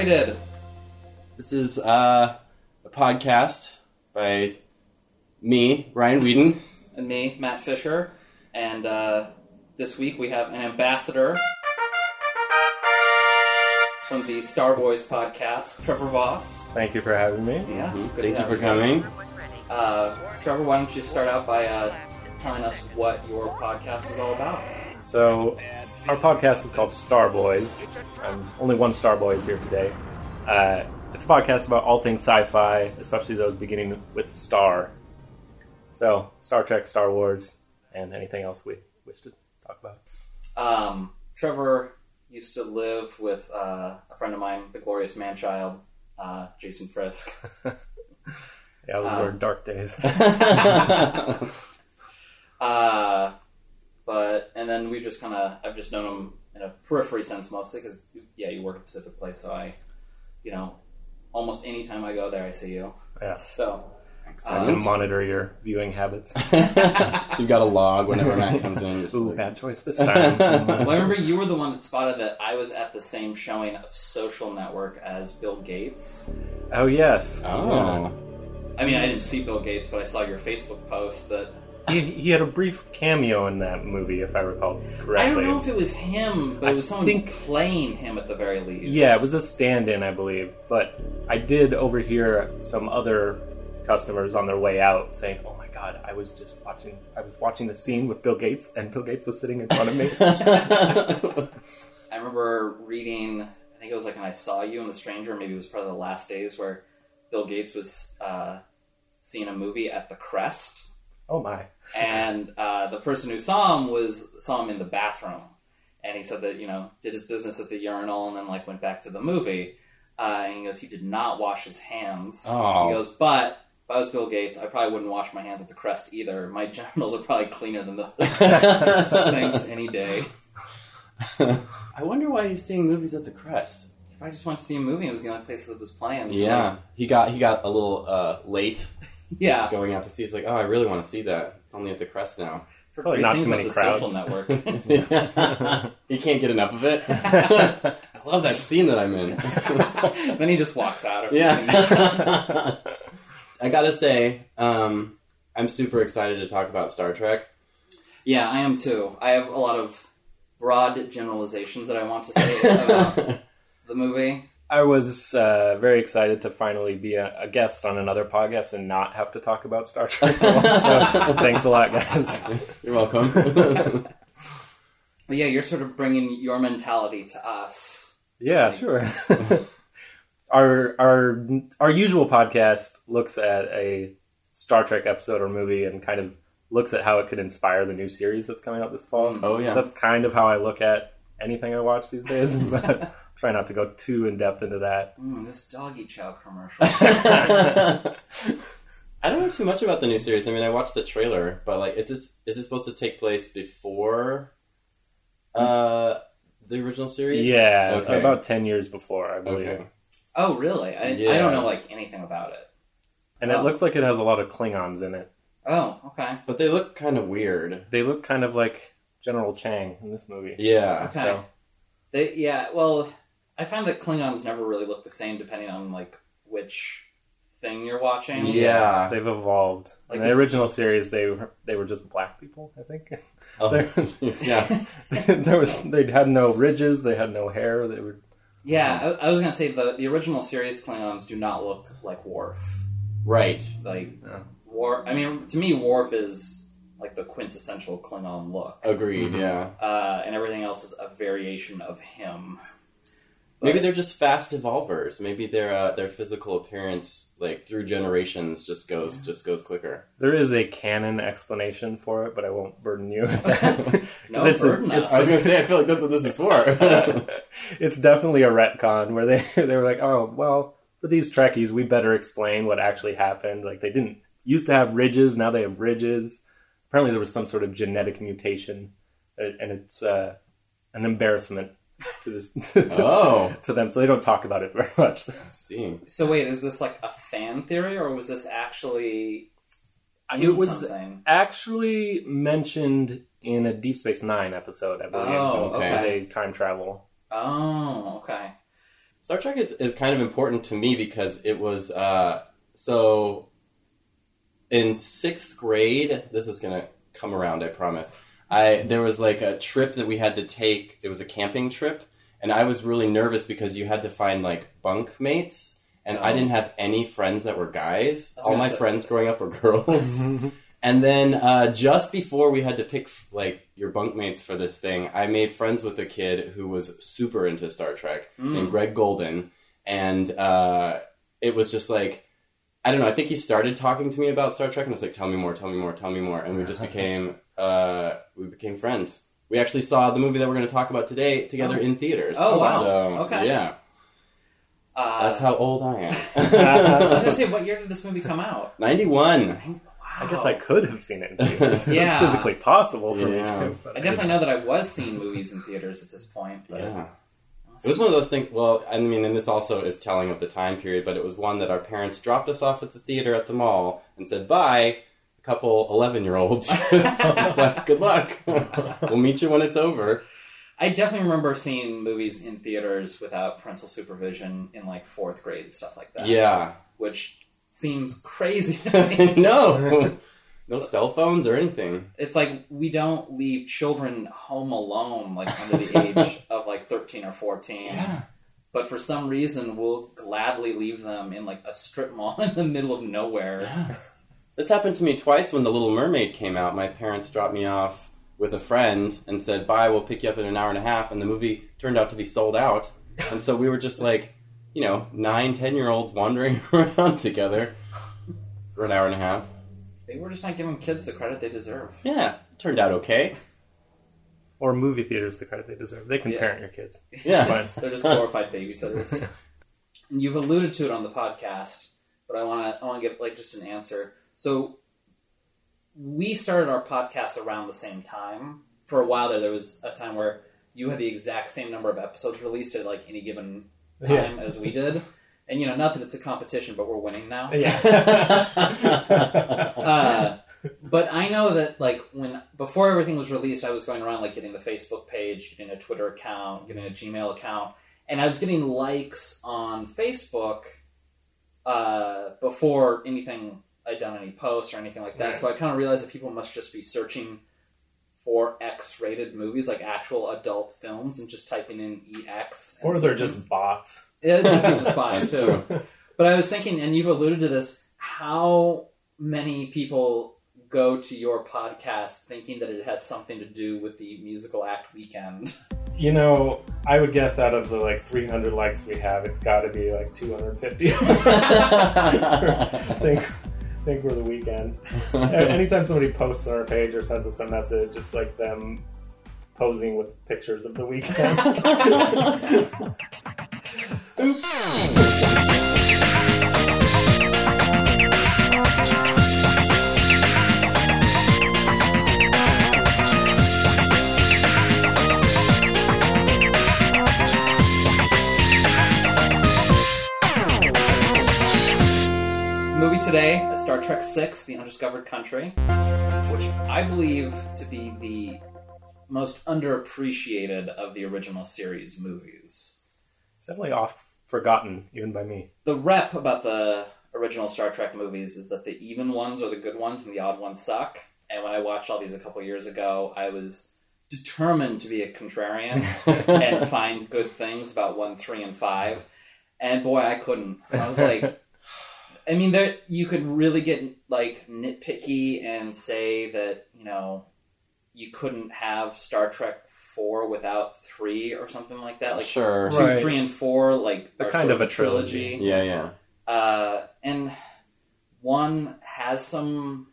Welcome. to X Rated. This is uh, a podcast by me, Ryan Whedon. and me, Matt Fisher. And uh, this week we have an ambassador from the Star Boys podcast, Trevor Voss. Thank you for having me. Yes, good to Thank you have for coming. Uh, Trevor, why don't you start out by uh, telling us what your podcast is all about? So, our podcast is called Star Boys. Um, only one Star Boy is here today. Uh, it's a podcast about all things sci-fi, especially those beginning with Star. So, Star Trek, Star Wars, and anything else we wish to talk about. Um, Trevor used to live with uh, a friend of mine, the glorious man-child, uh, Jason Frisk. Yeah, those are dark days. Uh, but and then we've just kind of I've just known him in a periphery sense mostly because yeah, you work at Pacific Place, so I, you know, almost any time I go there, I see you. yeah. So I can Excellent. Um, monitor your viewing habits. You've got a log whenever Matt comes in. Just Ooh, like- bad choice this time. well, I remember you were the one that spotted that I was at the same showing of Social Network as Bill Gates. oh, yes. Oh. I mean, I didn't see Bill Gates, but I saw your Facebook post that He, he had a brief cameo in that movie, if I recall correctly. I don't know if it was him, but I it was someone think- playing him at the very least. Yeah, it was a stand-in, I believe. But I did overhear some other customers on their way out saying, "Oh my god, I was just watching. I was watching the scene with Bill Gates, and Bill Gates was sitting in front of me." I remember reading, I think it was like when I saw you and the stranger, maybe it was probably the last days where Bill Gates was uh, seeing a movie at the Crest, oh my! And uh, the person who saw him was saw him in the bathroom, and he said that you know did his business at the urinal and then like went back to the movie, uh, and he goes he did not wash his hands. Oh. He goes, but. If I was Bill Gates, I probably wouldn't wash my hands at the crest either. My genitals are probably cleaner than the sinks any day. I wonder why he's seeing movies at the Crest. If I just wanted to see a movie. It was the only place that was playing. Yeah, he got he got a little uh, late yeah. going out to see. It's like, oh, I really want to see that. It's only at the Crest now. For Probably not too many the crowds. social network. he can't get enough of it. I love that scene that I'm in. then he just walks out. Of Yeah. I gotta say, um, I'm super excited to talk about Star Trek. yeah, I am too. I have a lot of broad generalizations that I want to say about the movie. I was uh, very excited to finally be a, a guest on another podcast and not have to talk about Star Trek. so thanks a lot, guys. You're welcome. But yeah, you're sort of bringing your mentality to us. Yeah, sure. our our our usual podcast looks at a Star Trek episode or movie and kind of looks at how it could inspire the new series that's coming out this fall. oh yeah. That's kind of how I look at anything I watch these days, but try not to go too in depth into that. Mm, this doggy chow commercial. I don't know too much about the new series. I mean, I watched the trailer, but like, is this is this supposed to take place before uh, the original series? Yeah, Okay. about ten years before, I believe. Okay. oh, really? I, I don't know like anything about it. And Oh. it looks like it has a lot of Klingons in it. Oh, okay. But they look kind of weird. They look kind of like General Chang in this movie. Yeah. Okay. So They, yeah, well, I find that Klingons never really look the same depending on like which thing you're watching. Yeah. they've evolved. Like in the the- original series, they were they were just black people. I think. Oh, There- yeah. there was they had no ridges. They had no hair. They were Yeah, I, I was gonna say the the original series Klingons do not look like Worf. Right. Like Yeah. Worf, I mean, to me, Worf is like the quintessential Klingon look, Agreed. Mhm. Yeah. uh, and everything else is a variation of him. Maybe they're just fast evolvers. Maybe their uh, their physical appearance, like through generations, just goes just goes quicker. There is a canon explanation for it, but I won't burden you with that. No, It's a- it's- us. I was gonna say, I feel like that's what this is for. it's definitely a retcon where they they were like, oh well, for these Trekkies, we better explain what actually happened. Like they didn't used to have ridges, now they have ridges. Apparently, there was some sort of genetic mutation, uh, and it's uh, an embarrassment to this Oh. to them, so they don't talk about it very much. I see. So wait, is this like a fan theory, or was this actually It was something? actually mentioned in a Deep Space Nine episode, I believe. Oh, okay. where They time travel. Oh, okay. Star Trek is, is kind of important to me because it was uh, so in sixth grade. This is gonna come around, I promise. I there was like a trip that we had to take. It was a camping trip, and I was really nervous because you had to find like bunk mates, and I Oh. didn't have any friends that were guys. All my say- friends growing up were girls. And then uh, just before we had to pick like your bunkmates for this thing, I made friends with a kid who was super into Star Trek Mm. named Greg Golden, and uh, it was just like I don't know. I think he started talking to me about Star Trek, and I was like, "Tell me more, tell me more, tell me more," and we just became uh, we became friends. We actually saw the movie that we're going to talk about today together Oh. in theaters. Oh, wow. So, Okay. Yeah, Uh, that's how old I am. I was gonna say, what year did this movie come out? Ninety-one. Wow. I guess I could have seen it in theaters. Yeah. It's physically possible for Yeah. me to. but I definitely know that I was seeing movies in theaters at this point. But Yeah. It was one of those things. Well, I mean, and this also is telling of the time period, but it was one that our parents dropped us off at the theater at the mall and said bye. Couple eleven-year-olds. it's like, good luck. we'll meet you when it's over. I definitely remember seeing movies in theaters without parental supervision in like fourth grade and stuff like that. Yeah. which seems crazy. no, no cell phones or anything. it's like we don't leave children home alone like under the age of like 13 or 14 Yeah. but for some reason we'll gladly leave them in like a strip mall in the middle of nowhere This happened to me twice when The Little Mermaid came out. My parents dropped me off with a friend and said, "Bye, we'll pick you up in an hour and a half." And the movie turned out to be sold out, and so we were just like, you know, nine, ten year olds wandering around together for an hour and a half. they were just not giving kids the credit they deserve Yeah, turned out okay. Or movie theaters the credit they deserve. They can Yeah. parent your kids. Yeah. They're just glorified babysitters and you've alluded to it on the podcast but i want to i want to give like just an answer so we started our podcast around the same time. For a while there there was a time where you had the exact same number of episodes released at like any given time as we did. And you know not that it's a competition but we're winning now. Uh, but I know that like when before everything was released, I was going around like getting the Facebook page, getting a Twitter account, getting a Gmail account, and I was getting likes on Facebook uh, before anything I'd done any posts or anything like that. Right. So I kind of realized that people must just be searching for X-rated movies, like actual adult films, and just typing in EX. Or they're just bots. Yeah, can just it too. But I was thinking, and you've alluded to this, how many people go to your podcast thinking that it has something to do with the musical act Weeknd? You know, I would guess out of the like 300 likes we have, it's got to be like 250. think, think we're the Weeknd. Anytime somebody posts on our page or sends us a message, it's like them posing with pictures of the Weeknd. Movie today is Star Trek VI, The Undiscovered Country, which I believe to be the most underappreciated of the original series movies. It's definitely off forgotten, even by me. the rep about the original Star Trek movies is that the even ones are the good ones and the odd ones suck. And when I watched all these a couple years ago, I was determined to be a contrarian and find good things about one, three, and five. And boy, I couldn't. I was like, I mean, there you could really get like nitpicky and say that you know you couldn't have Star Trek four without three or something like that. Like sure. two, Right. three, and four, like They're kind sort of a trilogy. Yeah, yeah. uh, and one has some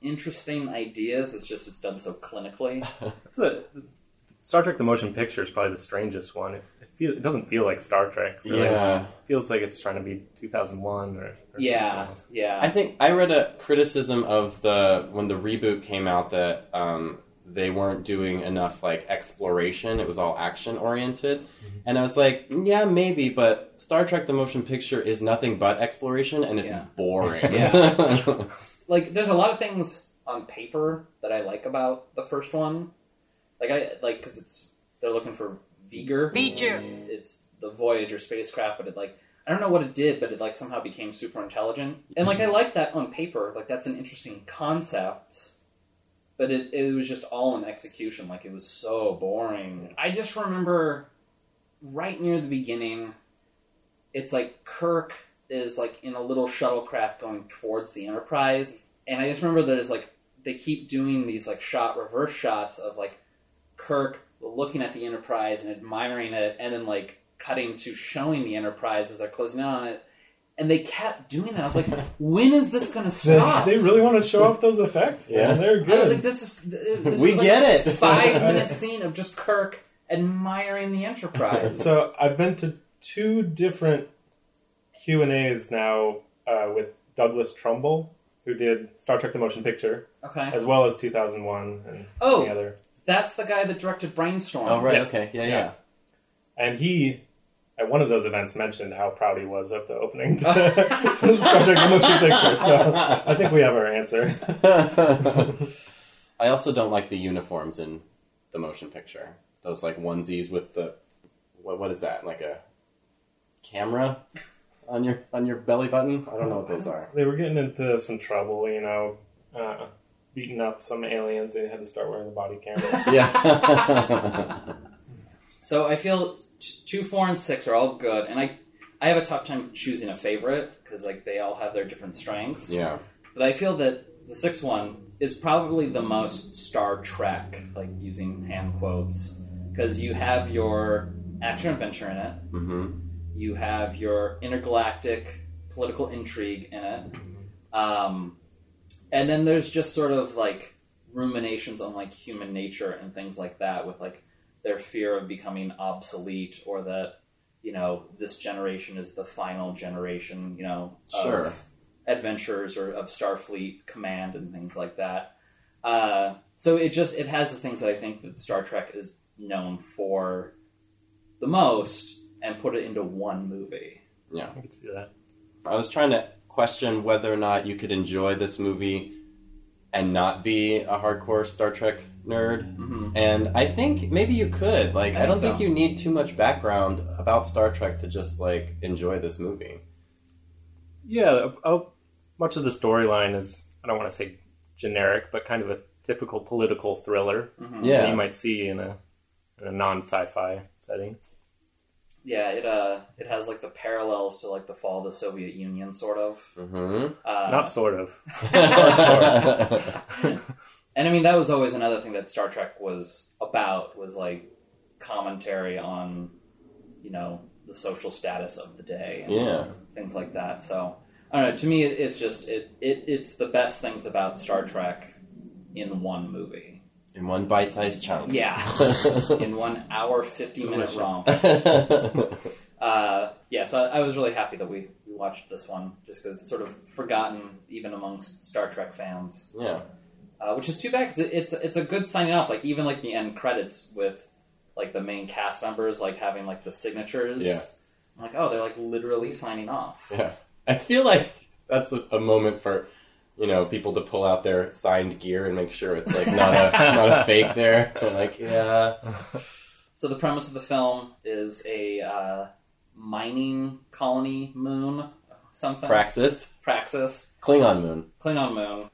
interesting ideas. It's just it's done so clinically. It's a Star Trek: The Motion Picture is probably the strangest one. It, it, feel, it doesn't feel like Star Trek. Really. Yeah. It feels like it's trying to be 2001 or, or yeah, something else. yeah. I think I read a criticism of the when the reboot came out that um, they weren't doing enough like exploration. It was all action oriented, and I was like, yeah, maybe, but Star Trek: The Motion Picture is nothing but exploration, and it's Yeah. boring. Yeah. like there's a lot of things on paper that I like about the first one. Like I like because it's they're looking for V'ger. Beecher. It's the Voyager spacecraft, but it like I don't know what it did, but it like somehow became super intelligent. And like I mm-hmm. like that on paper, like that's an interesting concept. But it, it was just all in execution, like it was so boring. I just remember right near the beginning, it's like Kirk is like in a little shuttlecraft going towards the Enterprise, and I just remember there's like they keep doing these like shot reverse shots of like Kirk looking at the Enterprise and admiring it, and then like cutting to showing the Enterprise as they're closing in on it. And they kept doing that. I was like, when is this going to stop? they really want to show off those effects. Yeah. man. they're good. I was like, this is. This We like get it. Five minute scene of just Kirk admiring the Enterprise. So I've been to two different Q and A's now uh, with Douglas Trumbull, who did Star Trek: The Motion Picture, okay. as well as 2001 and Oh, the other. That's the guy that directed Brainstorm. Oh right, Yes. okay, yeah, Yeah. yeah. And he, at one of those events, mentioned how proud he was of the opening to the Star Trek: The Motion Picture. So I think we have our answer. I also don't like the uniforms in the motion picture. Those like onesies with the what what is that? Like a camera on your on your belly button? I don't know what those are. They were getting into some trouble, you know, uh, beating up some aliens. They had to start wearing the body camera. Yeah. So I feel t- two, four, and six are all good, and I I have a tough time choosing a favorite because like they all have their different strengths. yeah. But I feel that the sixth one is probably the most Star Trek, like using hand quotes, because you have your action adventure in it, hmm you have your intergalactic political intrigue in it, um, and then there's just sort of like ruminations on like human nature and things like that, with like their fear of becoming obsolete or that you know this generation is the final generation, you know, of Sure. adventures or of Starfleet command and things like that. Uh, so it just it has the things that I think that Star Trek is known for the most, and put it into one movie. Yeah, I can see that. I was trying to question whether or not you could enjoy this movie and not be a hardcore Star Trek nerd. Mm-hmm. And I think maybe you could. Like, I I, don't think think you need too much background about Star Trek to just like enjoy this movie. Yeah, uh, much of the storyline is, I don't want to say generic, but kind of a typical political thriller Mm-hmm. Yeah. that you might see in a, in a non sci fi setting. Yeah, it uh, it has like the parallels to like the fall of the Soviet Union, sort of. hmm Uh, Not sort of. and I mean that was always another thing that Star Trek was about was like commentary on, you know, the social status of the day. And Yeah. things like that. So I don't know. To me, it's just it, it it's the best things about Star Trek in one movie. In one bite-sized chunk. Yeah, in one hour fifty minute romp. Uh, yeah, so I, I was really happy that we, we watched this one, just because it's sort of forgotten even amongst Star Trek fans. yeah. Uh, which is too bad because it, it's it's a good signing off. Like even like the end credits with like the main cast members like having like the signatures. Yeah. I'm like, oh, they're like literally signing off. Yeah. I feel like that's a, a moment for, you know, people to pull out their signed gear and make sure it's like not a not a fake there. Like, yeah. So the premise of the film is a uh, mining colony moon, something Praxis. Praxis, Klingon moon. Klingon moon,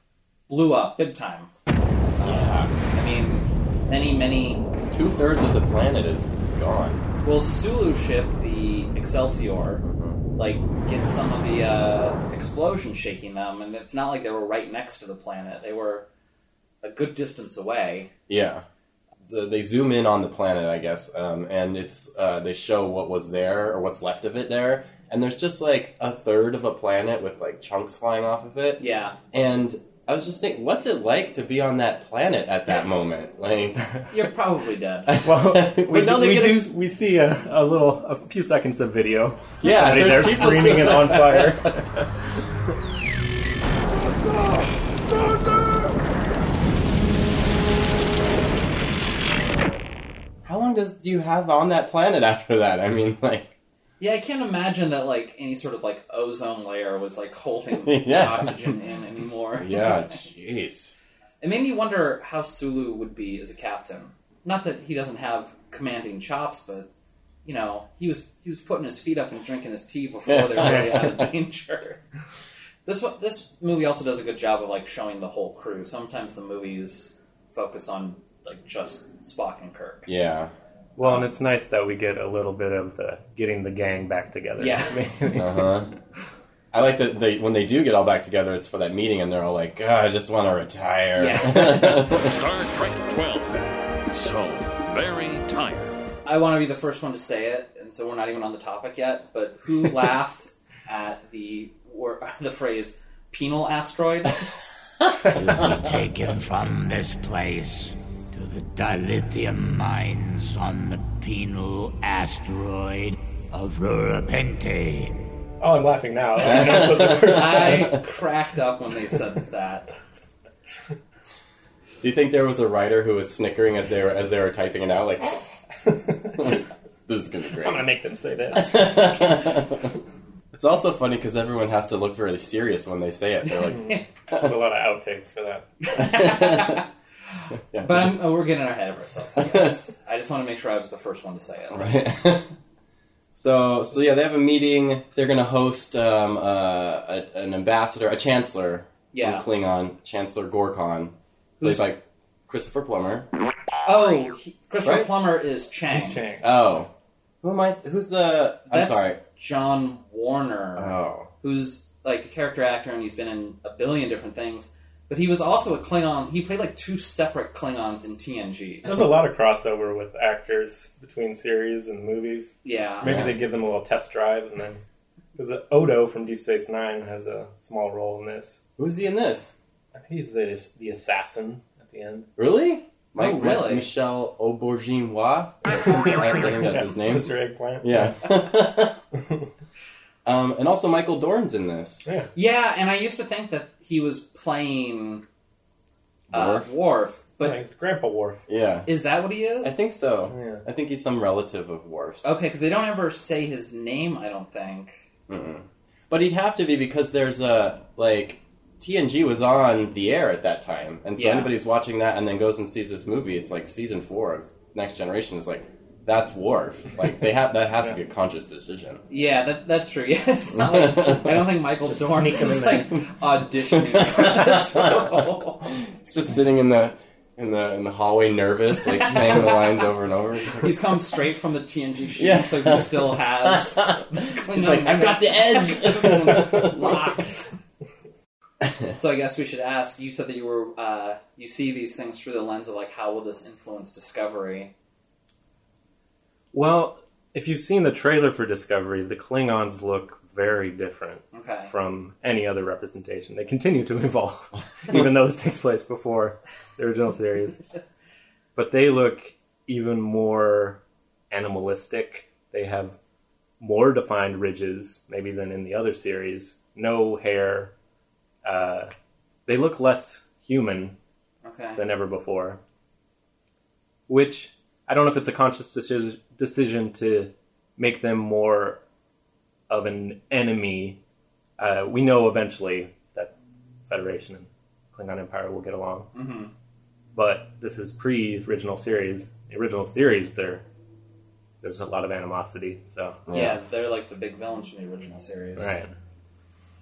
blew up big time. Yeah. I mean, many many. Two thirds of the planet is gone. Well, Sulu ship the Excelsior Mhm. Like get some of the uh, explosion shaking them, and it's not like they were right next to the planet. They were a good distance away. Yeah. The, they zoom in on the planet, I guess, um, and it's uh, they show what was there or what's left of it there, and there's just like a third of a planet with like chunks flying off of it. Yeah, And I was just thinking, what's it like to be on that planet at that moment? Like, you're probably dead. Well, we, now we they're gonna- do. We see a, a little, a few seconds of video. Yeah, Somebody there screaming still- and on fire. How long does do you have on that planet after that? I mean, like, Yeah, I can't imagine that like any sort of like ozone layer was like holding Yeah. oxygen in anymore. yeah, jeez. it made me wonder how Sulu would be as a captain. Not that he doesn't have commanding chops, but you know, he was he was putting his feet up and drinking his tea before they were really out of danger. This this movie also does a good job of like showing the whole crew. Sometimes the movies focus on like just Spock and Kirk. Yeah. Well, and it's nice that we get a little bit of the getting the gang back together. Yeah. Uh huh. I like that they when they do get all back together, it's for that meeting, and they're all like, "God, I just want to retire." Star Trek 12. So very tired. I want to be the first one to say it, and so we're not even on the topic yet. But who laughed at the wor- the phrase "penal asteroid"? taken from this place to the dilithium mines on the penal asteroid of Rura Penthe. Oh, I'm laughing now. I know the first. I cracked up when they said that. Do you think there was a writer who was snickering as they were as they were typing it out, like, "This is gonna be great." I'm gonna make them say this. it's also funny because everyone has to look very serious when they say it. They're like, There's a lot of outtakes for that. yeah. But I'm, oh, we're getting ahead of ourselves. I guess. I just want to make sure I was the first one to say it. Right. So, so yeah, they have a meeting. They're going to host um, uh, a, an ambassador, a chancellor Yeah. from Klingon, Chancellor Gorkon, played Who's- by Christopher Plummer. Oh, he, Christopher Right? Plummer is Chang. He's Chang. Oh, who am I? Who's the? I'm That's sorry. John Warner, Oh, who's like a character actor, and he's been in a billion different things. But he was also a Klingon. He played like two separate Klingons in TNG. There's a lot of crossover with actors between series and movies. Yeah. Maybe Yeah. they give them a little test drive, and then because uh, Odo from Deep Space Nine has a small role in this. who's he in this? I think he's the the assassin at the end. Really? Oh, really? Michel Auberginois. I think that's his name. Mr. Eggplant. Yeah. um, and also Michael Dorn's in this. Yeah. Yeah, and I used to think that he was playing uh, Worf? Worf, but yeah, he's Grandpa Worf. Yeah, is that what he is? I think so. Yeah. I think he's some relative of Worf's. Okay, because they don't ever say his name. I don't think. Mm-mm. But he'd have to be because there's a like TNG was on the air at that time, and so Yeah. anybody's watching that and then goes and sees this movie. It's like season four of Next Generation is like that's Worf. Like they have that has to be a conscious decision. Yeah, that, that's true. Yeah, it's not like I don't think Michael Just Dorn is in like auditioning for this role. It's just sitting in the in the in the hallway, nervous, like saying the lines over and over. He's come straight from the TNG shoot, Yeah. so he still has. He's like, I've got the edge. locked. so I guess we should ask. You said that you were uh, you see these things through the lens of like how will this influence Discovery? Well, if you've seen the trailer for Discovery, the Klingons look very different Okay. from any other representation. They continue to evolve, even though this takes place before the original series. But they look even more animalistic. They have more defined ridges, maybe than in the other series. No hair. Uh, they look less human Okay. than ever before. Which I don't know if it's a conscious decision decision to make them more of an enemy. Uh, we know eventually that Federation and Klingon Empire will get along, hmm but this is pre original series. The original series, there there's a lot of animosity. So Yeah. they're like the big villains from the original series. right,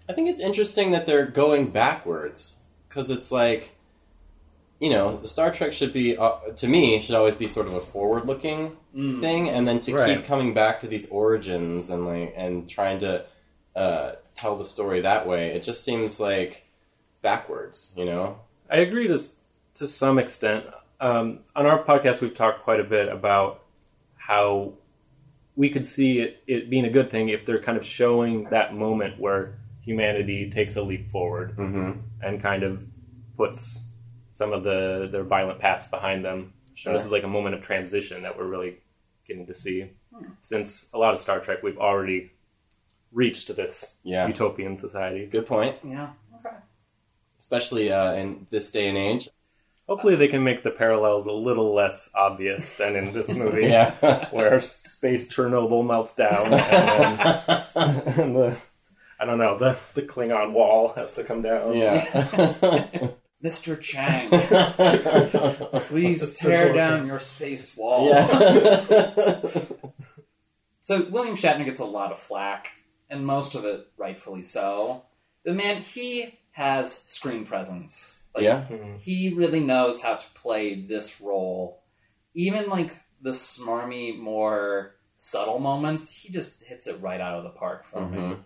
I think it's interesting that they're going backwards because it's like, you know, the Star Trek should be, uh, to me, should always be sort of a forward-looking Mm. thing, and then to Right. keep coming back to these origins and like and trying to uh, tell the story that way, it just seems like backwards, you know? I agree to to some extent. Um, on our podcast, we've talked quite a bit about how we could see it, it being a good thing if they're kind of showing that moment where humanity takes a leap forward Mm-hmm. and kind of puts some of the their violent past behind them. Sure. And this is like a moment of transition that we're really getting to see. Since a lot of Star Trek, we've already reached this Yeah. utopian society. Good point, Yeah. Okay. especially uh, in this day and age. Hopefully, they can make the parallels a little less obvious than in this movie. Yeah. where space Chernobyl melts down, and, then, and the I don't know the the Klingon wall has to come down. yeah. Mr. Chang, please tear down your space wall. yeah. So William Shatner gets a lot of flack, and most of it rightfully so. The man, he has screen presence. Like, yeah. he really knows how to play this role. Even like the smarmy, more subtle moments, he just hits it right out of the park for me. Mhm.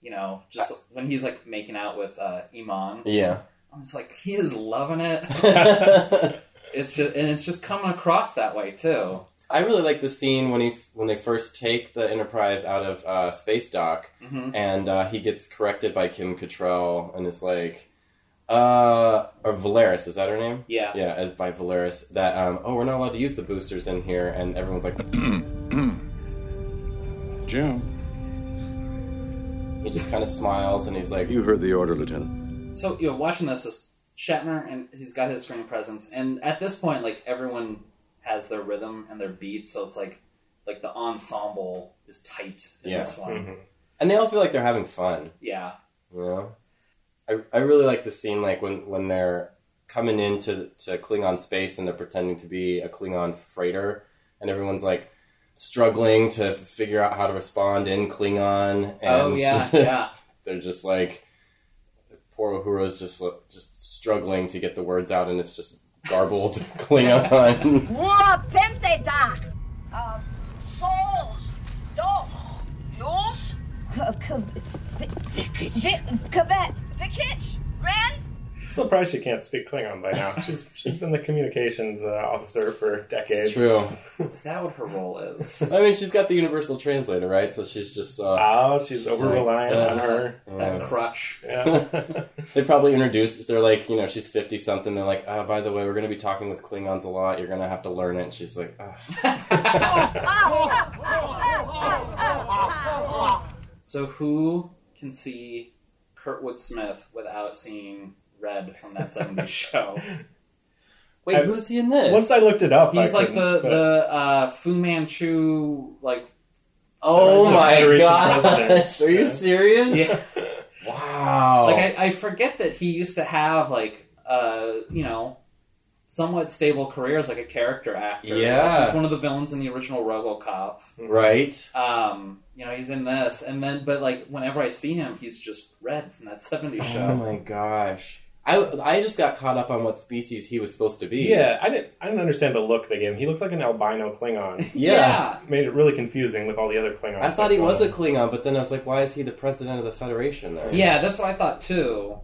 You know, just when he's like making out with uh, Iman, Yeah. I'm just like he is loving it. It's just and it's just coming across that way too. I really like the scene when he when they first take the Enterprise out of uh, space dock, hmm and uh, he gets corrected by Kim Cattrall, and is like, uh, or Valeris, is that her name? Yeah. Yeah, as by Valeris. That um, oh, we're not allowed to use the boosters in here, and everyone's like, Jim, he just kind of smiles, and he's like, You heard the order, Lieutenant. So you know, watching this is Shatner, and he's got his screen presence, and at this point, like everyone has their rhythm and their beats, so it's like like the ensemble is tight in Yeah. this one. Mhm. and they all feel like they're having fun. Yeah, You know, I I really like the scene like when when they're coming into to Klingon space and they're pretending to be a Klingon freighter, and everyone's like struggling to figure out how to respond in Klingon. And oh yeah, yeah. they're just like poor Uhura's just just struggling to get the words out, and it's just garbled Klingon. Ua pente da. Uh, souls. Doch. Nos. Kavet. Vikich. Ren. I'm surprised she can't speak Klingon by now. She's she's been the communications uh, officer for decades. it's true. Is that what her role is? I mean, she's got the universal translator, right? So she's just. Uh, Oh, she's over reliant on Uh, her. that crutch. Yeah. They probably introduced. They're like, you know, she's fifty something. They're like, oh, by the way, we're going to be talking with Klingons a lot. You're going to have to learn it. And she's like, oh. So who can see Kurtwood Smith without seeing Red from that '70s show? wait, I- who's he in this? Once I looked it up, He's I like the but- the uh, Fu Manchu like oh my gosh, president. are you Yeah. serious? yeah. Wow. Like I, I forget that he used to have like uh you know somewhat stable career as like a character actor. Yeah. he's one of the villains in the original RoboCop. right. Um, you know, he's in this, and then but like whenever I see him, he's just Red from that '70s show. Oh my gosh. I, I just got caught up on what species he was supposed to be. Yeah, I didn't. I didn't understand the look they gave him. He looked like an albino Klingon. Yeah. Made it really confusing with all the other Klingons. I thought he that was a Klingon, but then I was like, why is he the president of the Federation then? Yeah, that's what I thought too.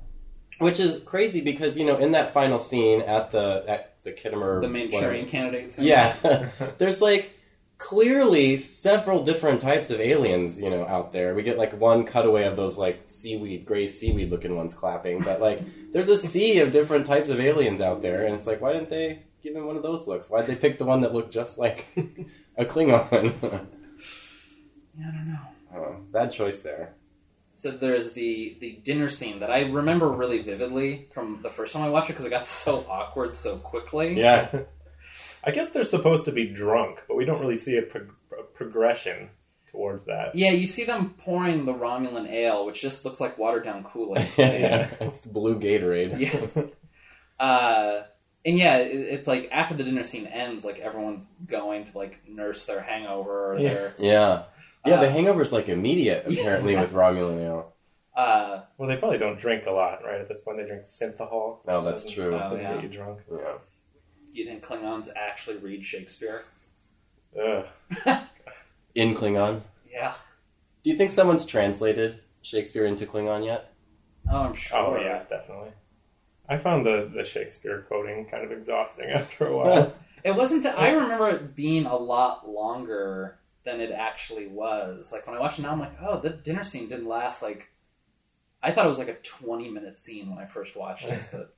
Which is crazy because, you know, in that final scene at the at the Khitomer The main whatever- Manchurian candidates. Yeah. There's like clearly several different types of aliens, you know, out there. We get like one cutaway of those like seaweed, gray seaweed looking ones clapping, but like there's a sea of different types of aliens out there, and it's like, why didn't they give him one of those looks? Why'd they pick the one that looked just like a Klingon? Yeah, I don't know. oh, bad choice there. So there's the the dinner scene that I remember really vividly from the first time I watched it because it got so awkward so quickly. Yeah. I guess they're supposed to be drunk, but we don't really see a, pro- a progression towards that. Yeah, you see them pouring the Romulan ale, which just looks like watered down Kool Aid. to me. it's blue Gatorade. yeah. Uh, and yeah, it, it's like after the dinner scene ends, like everyone's going to like nurse their hangover or Yeah. their. Yeah. Yeah, the Uh, hangover's like immediate, apparently, Yeah. with Romulan ale. Uh, Well, they probably don't drink a lot, right? At this point, they drink synthehol. Oh, that's Doesn't- true. Oh, Doesn't yeah. get you drunk. Yeah. You think Klingons actually read Shakespeare? Ugh. In Klingon. Yeah. Do you think someone's translated Shakespeare into Klingon yet? Oh, I'm sure. Oh yeah, definitely. I found the, the Shakespeare quoting kind of exhausting after a while. It wasn't that I remember it being a lot longer than it actually was. Like when I watch it now, I'm like, oh, the dinner scene didn't last like. I thought it was like a 20 minute scene when I first watched it, but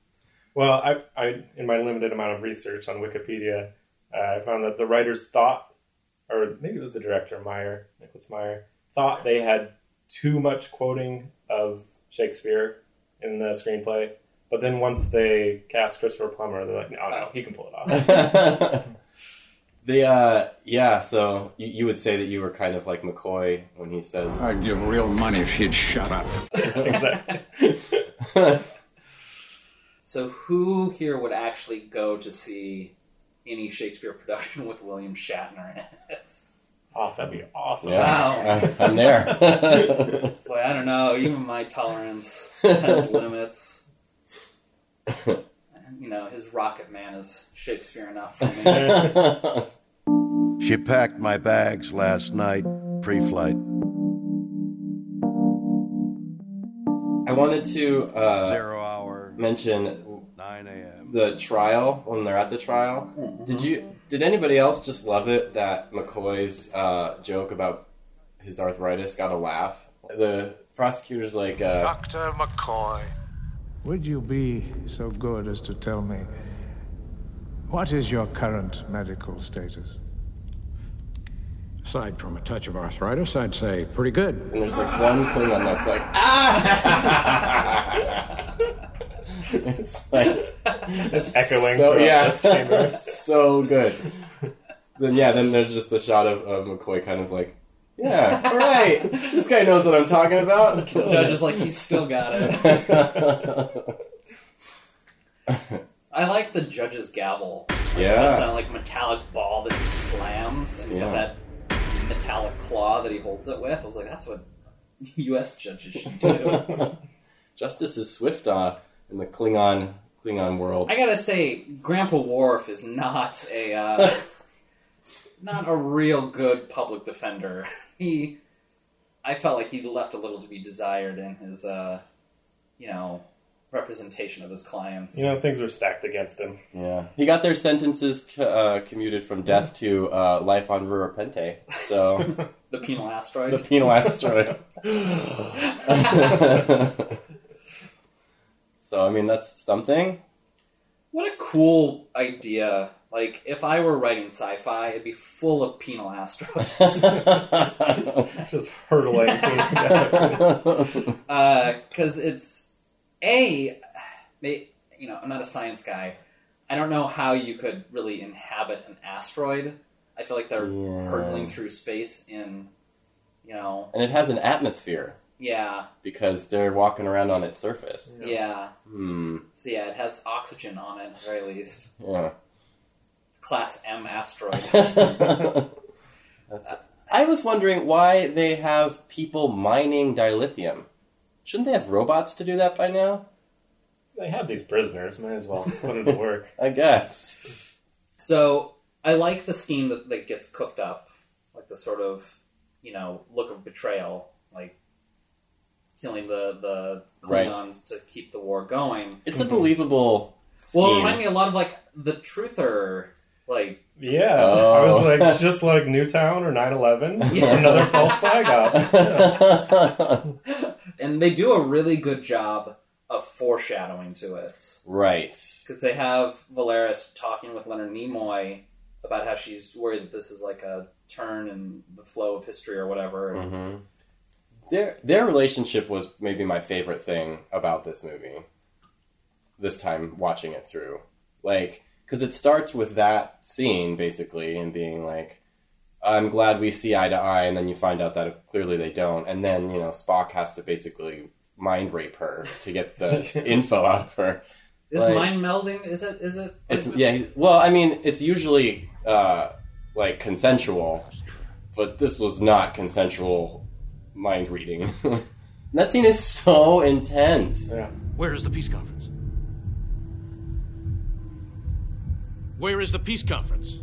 well, I, I in my limited amount of research on Wikipedia, uh, I found that the writers thought, or maybe it was the director Meyer, Nicholas Meyer, thought they had too much quoting of Shakespeare in the screenplay. But then once they cast Christopher Plummer, they're like, no, no, he can pull it off. the uh yeah, so you, you would say that you were kind of like McCoy when he says I'd give real money if he'd shut up. exactly. So who here would actually go to see any Shakespeare production with William Shatner in it? Oh, that'd be awesome. Yeah, Wow. I, am there. Boy, I don't know. Even my tolerance has limits. You know, his Rocket Man is Shakespeare enough for me. She packed my bags last night, pre flight. I wanted to uh, Zero hour, mention 9 a.m. the trial when they're at the trial. Did you? Did anybody else just love it that McCoy's uh, joke about his arthritis got a laugh? The prosecutor's like, uh, Dr. McCoy. Would you be so good as to tell me what is your current medical status? Aside from a touch of arthritis, I'd say pretty good. and there's like one thing Klingon that's like, ah! it's like, It's echoing. so yeah, this chamber. so good. Then yeah, then there's just the shot of, of McCoy kind of like, yeah, all right, this guy knows what I'm talking about. Judge is like, he's still got it. I like the judge's gavel. Yeah. That's that like metallic ball that he slams, and it's got that metallic claw that he holds it with. I was like, that's what U.S. judges should do. Justice is swift uh, in the Klingon Klingon world. I gotta say, Grandpa Worf is not a uh, not a real good public defender. He, I felt like he left a little to be desired in his, uh, you know, representation of his clients. You know, things were stacked against him. Yeah, he got their sentences uh, commuted from death to uh, life on Rura Penthe. So the penal asteroid. the penal asteroid. So I mean, that's something. What a cool idea! Like, if I were writing sci-fi, it'd be full of penal asteroids. Just hurtling. Because uh, it's a, you know, I'm not a science guy. I don't know how you could really inhabit an asteroid. I feel like they're Yeah. hurtling through space in, you know, and it has an atmosphere yeah, because they're walking around on its surface. yeah. Hmm. So yeah, it has oxygen on it at the very least. Yeah. It's class M asteroid. That's- I was wondering why they have people mining dilithium. Shouldn't they have robots to do that by now? they have these prisoners. Might as well put it to work. I guess. So I like the scheme that, that gets cooked up, like the sort of, you know, look of betrayal, like killing the the Right. To keep the war going. It's a believable scheme. Well, it reminded me a lot of like the Truther, like Yeah, Oh. I was like, just like Newtown or 9/11, Yeah. another false flag op. and they do a really good job of foreshadowing to it right. because they have Valeris talking with Leonard Nimoy about how she's worried that this is like a turn in the flow of history or whatever. And hmm Their their relationship was maybe my favorite thing about this movie. This time watching it through, like, because it starts with that scene basically, and being like, "I'm glad we see eye to eye," and then you find out that clearly they don't, and then you know Spock has to basically mind rape her to get the info out of her. Is Like- mind melding? Is it? Is it? It's yeah. Well, I mean, it's usually uh, like consensual, but this was not consensual mind reading. that scene is so intense. Yeah. Where is the peace conference? Where is the peace conference?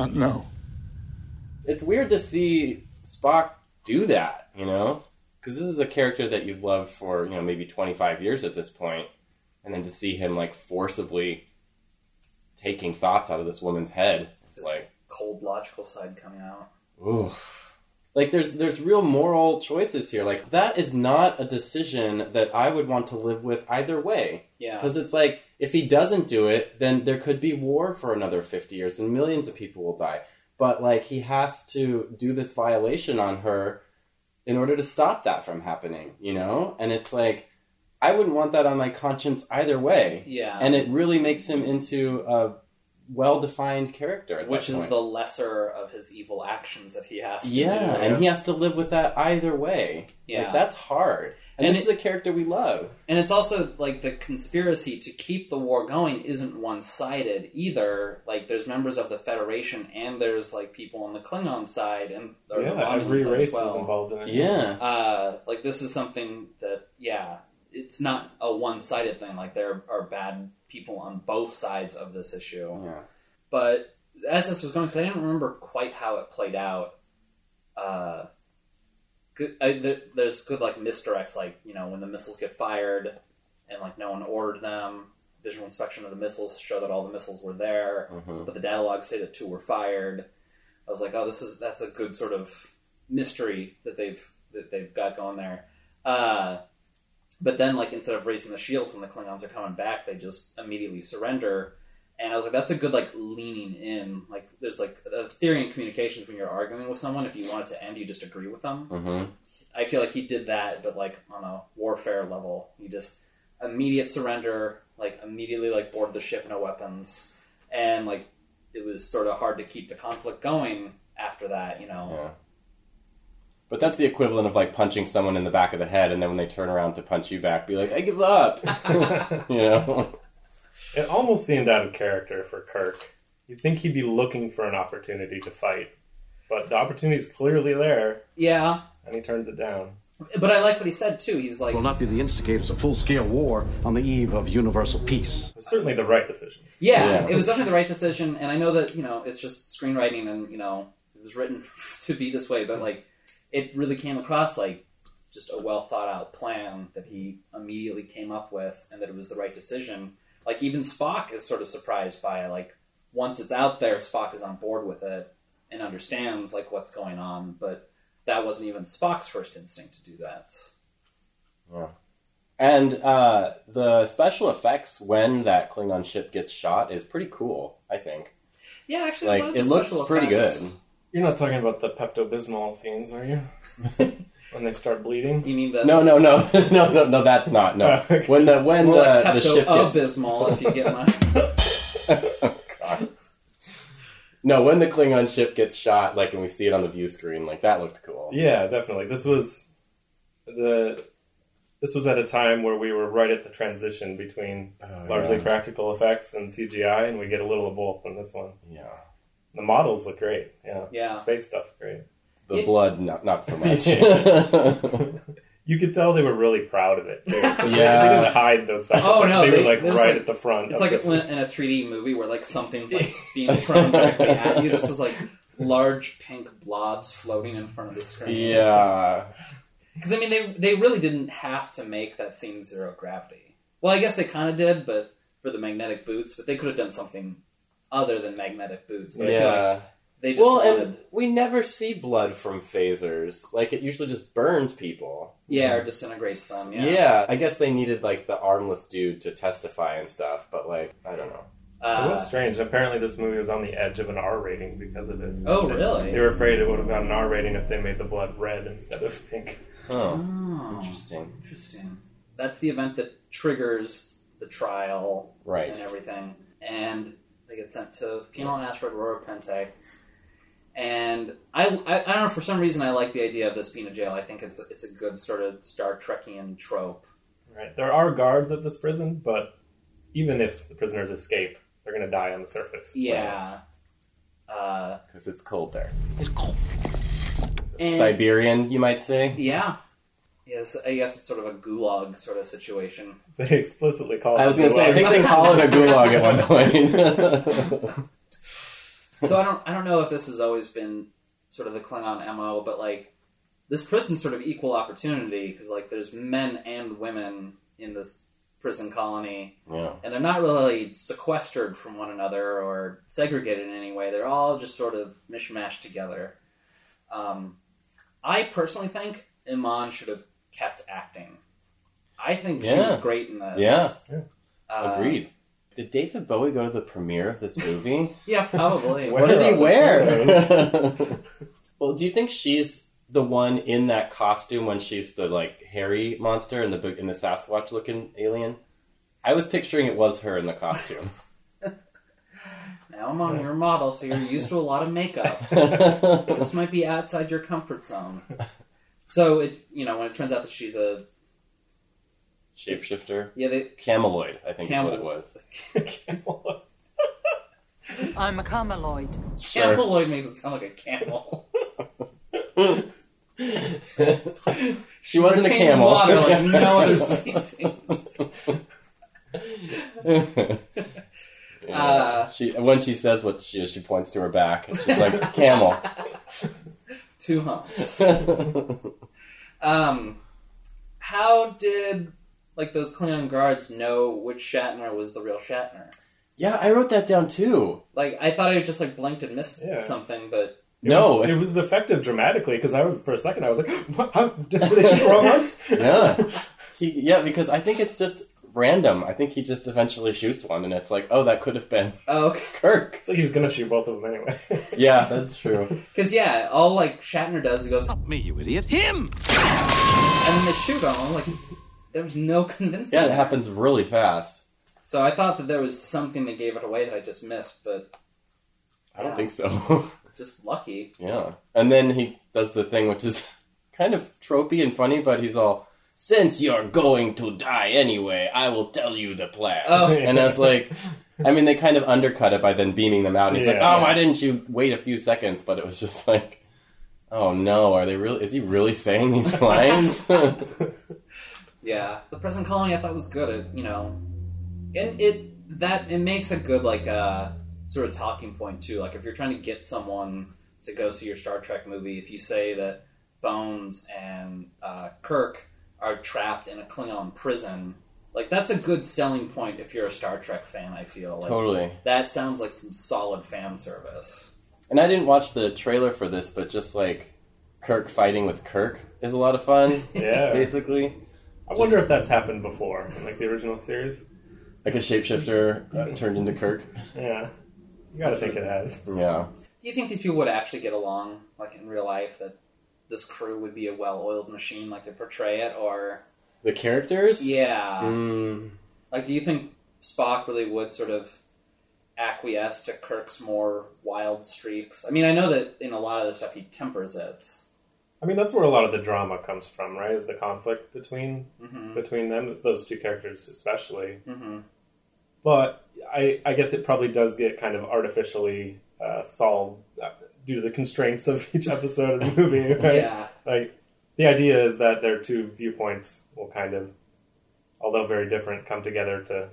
Not know. It's weird to see Spock do that, you know, because this is a character that you've loved for you know maybe twenty five years at this point, and then to see him like forcibly taking thoughts out of this woman's head, It's it's like, cold logical side coming out. ooh, Like there's there's real moral choices here. Like that is not a decision that I would want to live with either way. Yeah. Because it's like if he doesn't do it, then there could be war for another 50 years and millions of people will die. But like he has to do this violation on her in order to stop that from happening, you know? And it's like I wouldn't want that on my conscience either way. Yeah. And it really makes him into a well-defined character at Which that is point. the lesser of his evil actions that he has to Yeah, do. and he has to live with that either way. Yeah. Like, that's hard. And, And this it- is a character we love. And it's also like the conspiracy to keep the war going isn't one sided either. Like there's members of the Federation and there's like people on the Klingon side and or the Yeah, Romulan every side race as well. is involved in it. Yeah. Uh, like this is something that yeah, it's not a one sided thing. Like there are bad people on both sides of this issue. Yeah. But as this was going, because I didn't remember quite how it played out. Uh, good, I, there, there's good like misdirects, like you know when the missiles get fired, and like no one ordered them. Visual inspection of the missiles show that all the missiles were there, Mhm. but the data logs say that two were fired. I was like, oh, this is that's a good sort of mystery that they've that they've got going there. Uh, but then, like instead of raising the shields when the Klingons are coming back, they just immediately surrender. And I was like, that's a good like leaning in. Like there's like a theory in communications when you're arguing with someone, if you want it to end, you just agree with them. Mm-hmm. I feel like he did that, but like on a warfare level, he just immediate surrender, like immediately like board the ship, no weapons, and like it was sort of hard to keep the conflict going after that. You know, Yeah. But that's the equivalent of like punching someone in the back of the head, and then when they turn around to punch you back, be like, "I give up," you know? It almost seemed out of character for Kirk. You'd think he'd be looking for an opportunity to fight, but the opportunity's clearly there, yeah. and he turns it down. But I like what he said too. He's like, will not be the instigators of full-scale war on the eve of universal peace. It was certainly the right decision. Yeah, Yeah. it was definitely the right decision, and I know that you know it's just screenwriting, and you know it was written to be this way, but like it really came across like just a well thought out plan that he immediately came up with, and that it was the right decision. Like even Spock is sort of surprised by it. Like once it's out there, Spock is on board with it and understands like what's going on, but that wasn't even Spock's first instinct to do that. Yeah. And uh, the special effects when that Klingon ship gets shot is pretty cool. I think. Yeah, actually, Like it looks special pretty effects- good. You're not talking about the Pepto Bismol scenes, are you? when they start bleeding? You mean the No, no, no, no, no, no. That's not no. Oh, okay. When the when more the, like the ship Pepto gets Abysmal, if you get my. oh, God. No, when the Klingon ship gets shot, like, and we see it on the view screen, like that looked cool. Yeah, definitely. This was the this was at a time where we were right at the transition between Oh, largely yeah. practical effects and CGI, and we get a little of both in this one. Yeah. The models look great. Yeah, Yeah. space stuff's great. The It- blood, not not so much. You could tell they were really proud of it. Too, 'cause they- Yeah. they didn't hide those oh, stuff. Oh, no, they, they- were like right is at the front. It's of like this. in a 3D movie where like something's like being thrown directly at you. This was like large pink blobs floating in front of the screen. yeah. because I mean they they really didn't have to make that scene zero gravity. Well, I guess they kind of did, but for the magnetic boots, but they could have done something other than magnetic boots. But I feel like Yeah. they just Well, wanted, and we never see blood from phasers. Like it usually just burns people. yeah, or disintegrates them. Yeah, Yeah. I guess they needed like the armless dude to testify and stuff, but like I don't know. Uh, it was strange. Apparently, this movie was on the edge of an R rating because of it. Oh, They- really? They were afraid it would have gotten an R rating if they made the blood red instead of pink. Oh, Oh, interesting. interesting. That's the event that triggers the trial Right. and everything. And they get sent to penal asteroid Rura Penthe. And I, I, I don't know, for some reason I like the idea of this being a jail. I think it's a, it's a good sort of Star Trekian trope. Right. There are guards at this prison, but even if the prisoners escape, they're going to die on the surface. Yeah. Uh, Because it's cold there. It's and- Siberian, you might say. Yeah. Yes, I guess it's sort of a gulag sort of situation. They explicitly call it I was a gonna say, I gulag. think they call it a gulag at one point. so I don't I don't know if this has always been sort of the Klingon mo, but like this prison's sort of equal opportunity because like there's men and women in this prison colony, yeah. and they're not really sequestered from one another or segregated in any way. They're all just sort of mishmashed together. Um, I personally think Iman should have kept acting. I think she Yeah. was great in this. Yeah. Uh, Agreed. Did David Bowie go to the premiere of this movie? Yeah, probably. what did he wear? well, do you think she's the one in that costume when she's the like hairy monster and the big- in the Sasquatch looking alien? I was picturing it was her in the costume. Now I'm on your model, so you're used to a lot of makeup. this might be outside your comfort zone. So it, you know, when it turns out that she's a Shapeshifter. yeah, they, Chameloid, I think Camel- is what it was. chameloid. I'm a chameloid. Sure. chameloid makes it sound like a camel. She wasn't a camel. water like no other species. Yeah. Uh, she when she says what she is, she points to her back and she's like camel. Two humps. Um, how did like those Klingon guards know which Shatner was the real Shatner? yeah, I wrote that down too. Like I thought I just like blinked and missed Yeah. something, but It No, was, it it's- was effective dramatically because I for a second I was like, what? How, did they shoot the wrong yeah, he, yeah, because I think it's just random. I think he just eventually shoots one, and it's like, oh, that could have been oh, okay. Kirk. So he was gonna shoot both of them anyway. Yeah, that's true. Because yeah, all like Shatner does, he goes, Not me, you idiot. Him! and then they shoot on him. Like there was no convincing. Yeah, it that. happens really fast. So I thought that there was something that gave it away that I just missed, but I don't Yeah. think so. just lucky. yeah, and then he does the thing which is kind of tropey and funny, but he's all. Since you're going to die anyway, I will tell you the plan. Oh. And I was like, I mean, they kind of undercut it by then beaming them out. And he's like, Yeah. oh, why didn't you wait a few seconds? But it was just like, oh no, are they really? Is he really saying these lines? Yeah, the present colony I thought was good. It, you know, and it that it makes a good like uh, sort of talking point too. Like if you're trying to get someone to go see your Star Trek movie, if you say that Bones and uh, Kirk are trapped in a Klingon prison, like that's a good selling point if you're a Star Trek fan. I feel like totally. that sounds like some solid fan service. And I didn't watch the trailer for this, but just like Kirk fighting with Kirk is a lot of fun. Yeah. basically, I wonder if that's happened before in like the original series. like a shapeshifter uh, turned into Kirk. Yeah, you gotta think it has. Yeah. Do you think these people would actually get along, like in real life? That this crew would be a well-oiled machine, like they portray it, or The characters? yeah, Mm, like do you think Spock really would sort of acquiesce to Kirk's more wild streaks? I mean, I know that in a lot of the stuff he tempers it. I mean, that's where a lot of the drama comes from, right? Is the conflict between hmm between them, those two characters especially. hmm But I, I guess it probably does get kind of artificially uh, solved uh, due to the constraints of each episode of the movie. Right? Yeah, Like the idea is that their two viewpoints will kind of, although very different, come together to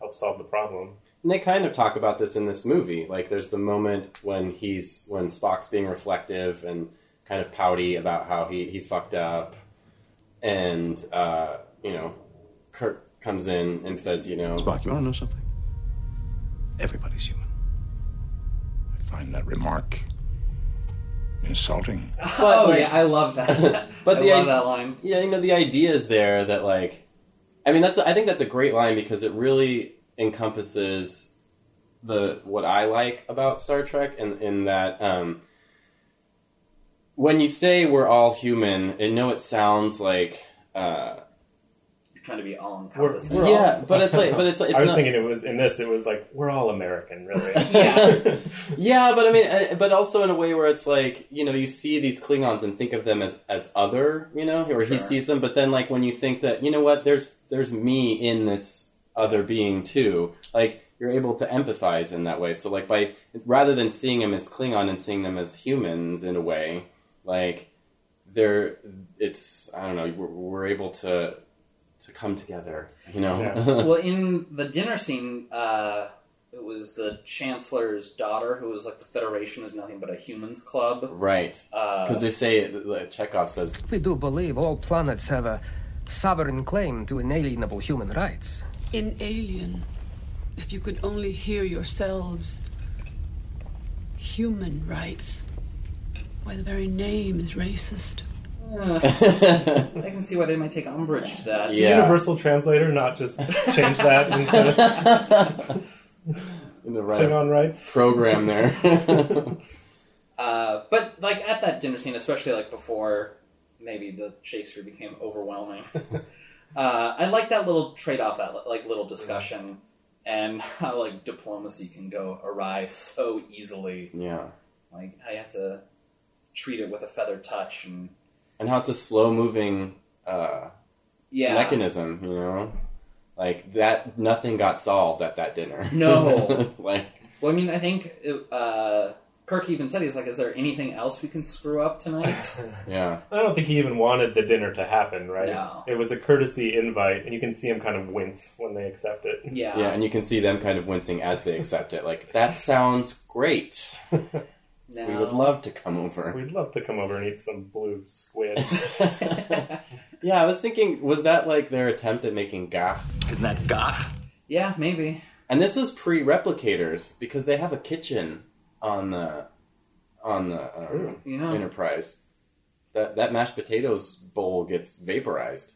help solve the problem. And they kind of talk about this in this movie. Like, there's the moment when he's when Spock's being reflective and kind of pouty about how he he fucked up, and uh, you know, Kirk comes in and says, you know, Spock, you want to know something? Everybody's human. I find that remark insulting. But, oh like- yeah, I love that. But I the love that line. yeah, you know, the idea is there that like, I mean, that's I think that's a great line because it really encompasses the what I like about Star Trek, in in that um, when you say we're all human, I know it sounds like. Uh, You're trying to be all We're- encompassing. we're all- yeah, but it's like, but it's, it's I was not, thinking it was in this. It was like we're all American, really. Yeah. Yeah, but I mean, uh, but also in a way where it's like, you know, you see these Klingons and think of them as as other, you know, or he sees them, but then like when you think that, you know what, there's there's me in this other being too, like you're able to empathize in that way. So like by rather than seeing them as Klingon and seeing them as humans in a way, like they're it's I don't know, we're, we're able to to come together, you know. Yeah. well, in the dinner scene, uh, it was the Chancellor's daughter who was like, the Federation is nothing but a humans club. right. Uh, Because they say, like, Chekov says, We do believe all planets have a sovereign claim to inalienable human rights. Inalien. If you could only hear yourselves. Human rights. Why, the very name is racist. Uh, I can see why they might take umbrage to that. Universal translator, not just change that into In the right Klingon rights. program there. Uh, but like at that dinner scene, especially like before maybe the Shakespeare became overwhelming, uh, I like that little trade off, that like little discussion, and how like diplomacy can go awry so easily. yeah. Like how you have to treat it with a feather touch, and And how it's a slow moving uh, yeah, mechanism, you know? Like that nothing got solved at that dinner. No. like Well, I mean, I think it, uh, Kirk even said he's like, "Is there anything else we can screw up tonight?" yeah. I don't think he even wanted the dinner to happen, right? No. It was a courtesy invite, and you can see him kind of wince when they accept it. yeah, Yeah, and you can see them kind of wincing as they accept it. Like, that sounds great. We would love to come over. We'd love to come over and eat some blue squid. yeah, I was thinking, was that like their attempt at making gagh? Isn't that gagh? Yeah, maybe. And this was pre-replicators because they have a kitchen on the on the um, Yeah. Enterprise. That that mashed potatoes bowl gets vaporized.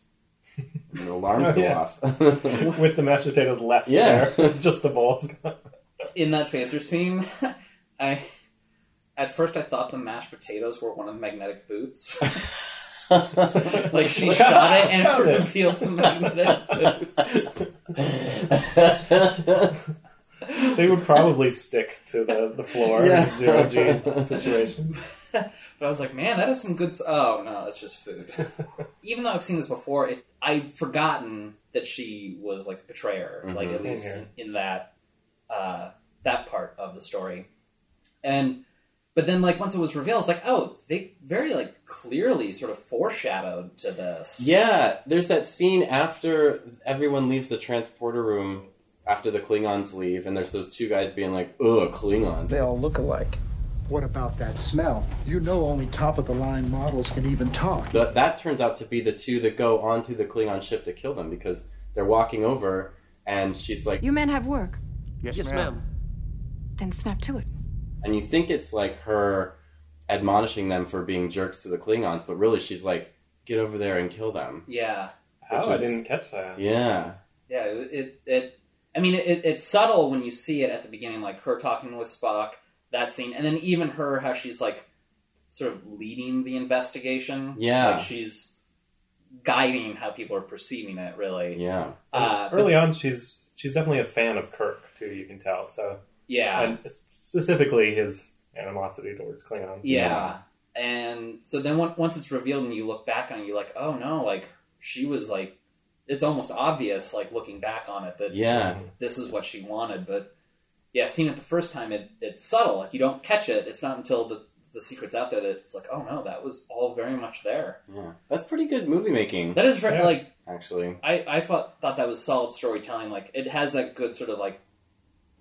And the alarms Oh, go yeah. off. With the mashed potatoes left Yeah. there. Just the bowl. In that phaser scene, I at first I thought the mashed potatoes were one of the magnetic boots. like she shot it and it it. revealed the magnetic boots. they would probably stick to the, the floor Yeah. in a zero G situation. But I was like, man, that is some good. s- Oh no, that's just food. Even though I've seen this before, it, I'd forgotten that she was like the betrayer, like Mhm. at least in, in that uh, that part of the story. And but then, like once it was revealed, it's like, oh, they very like clearly sort of foreshadowed to this. yeah, there's that scene after everyone leaves the transporter room after the Klingons leave, and there's those two guys being like, "Ugh, Klingons." They all look alike. What about that smell? You know only top of the line models can even talk. That that turns out to be the two that go onto the Klingon ship to kill them because they're walking over, and she's like, You men have work. Yes, Yes, ma'am. Then snap to it. And you think it's like her admonishing them for being jerks to the Klingons, but really she's like, "Get over there and kill them." yeah, Oh, Which I didn't catch that. Yeah, yeah. It, it, it I mean, it, it's subtle when you see it at the beginning, like her talking with Spock, that scene, and then even her how she's like sort of leading the investigation. Yeah. like she's guiding how people are perceiving it. Really, yeah, Uh, but- Early on, she's she's definitely a fan of Kirk too. You can tell. So, yeah, and specifically his animosity towards Klingon. yeah. And so then on- once it's revealed and you look back on it, you're like, oh no, like she was like, it's almost obvious, like looking back on it, that yeah, this is what she wanted. But yeah, seeing it the first time, it, it's subtle. Like you don't catch it. It's not until the the secret's out there that it's like, oh no, that was all very much there. yeah. That's pretty good movie making, That is very Yeah. like actually. I I thought thought that was solid storytelling. Like it has that good sort of like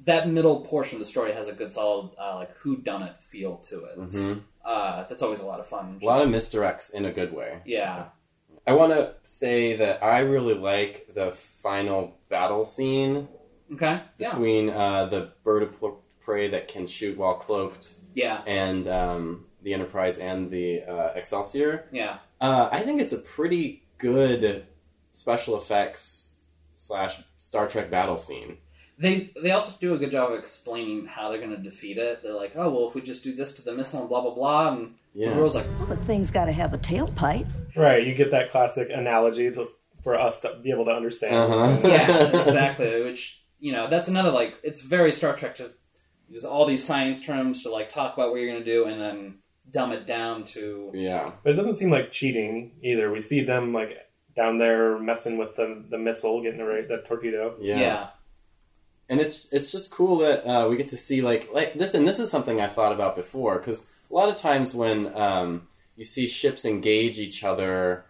that middle portion of the story has a good solid uh, like who done it feel to it. Mhm. Uh, that's always a lot of fun. A lot of misdirects in a good way. yeah, I want to say that I really like the final battle scene okay, yeah, between uh, the bird of prey that can shoot while cloaked yeah, and um, the Enterprise and the uh, Excelsior. yeah. Uh, I think it's a pretty good special effects slash Star Trek battle scene. They they also do a good job of explaining how they're going to defeat it. They're like, oh well, if we just do this to the missile and blah blah blah, and Yeah. the girl's like, Well, the thing's got to have a tailpipe. Right. You get that classic analogy to, for us to be able to understand. Uh-huh. yeah, exactly. Which you know, that's another like it's very Star Trek to use all these science terms to like talk about what you're going to do and then dumb it down to Yeah. But it doesn't seem like cheating either. We see them like down there messing with the the missile, getting ready the torpedo. Yeah. yeah, and it's it's just cool that uh, we get to see like like this and this is something I thought about before because a lot of times when um, you see ships engage each other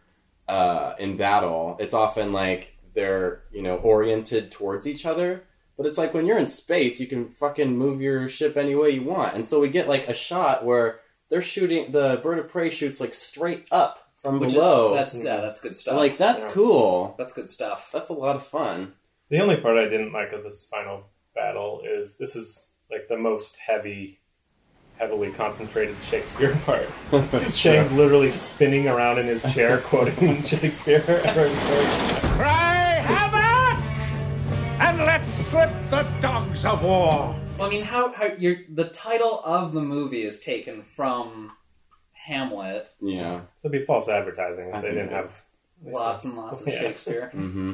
uh, in battle, it's often like they're you know oriented towards each other. But it's like when you're in space, you can fucking move your ship any way you want, and so we get like a shot where they're shooting the bird of prey shoots like straight up from which below. is, that's yeah, that's good stuff. like that's Yeah. cool. that's good stuff. That's a lot of fun. The only part I didn't like of this final battle is this is like the most heavy heavily concentrated Shakespeare part. That's Chang's true. literally spinning around in his chair quoting Shakespeare. Cry havoc! And let's slip the dogs of war! Well, I mean, how how your the title of the movie is taken from Hamlet. Yeah. So it'd be false advertising if I they didn't it is. have Lots and lots of Yeah. Shakespeare. hmm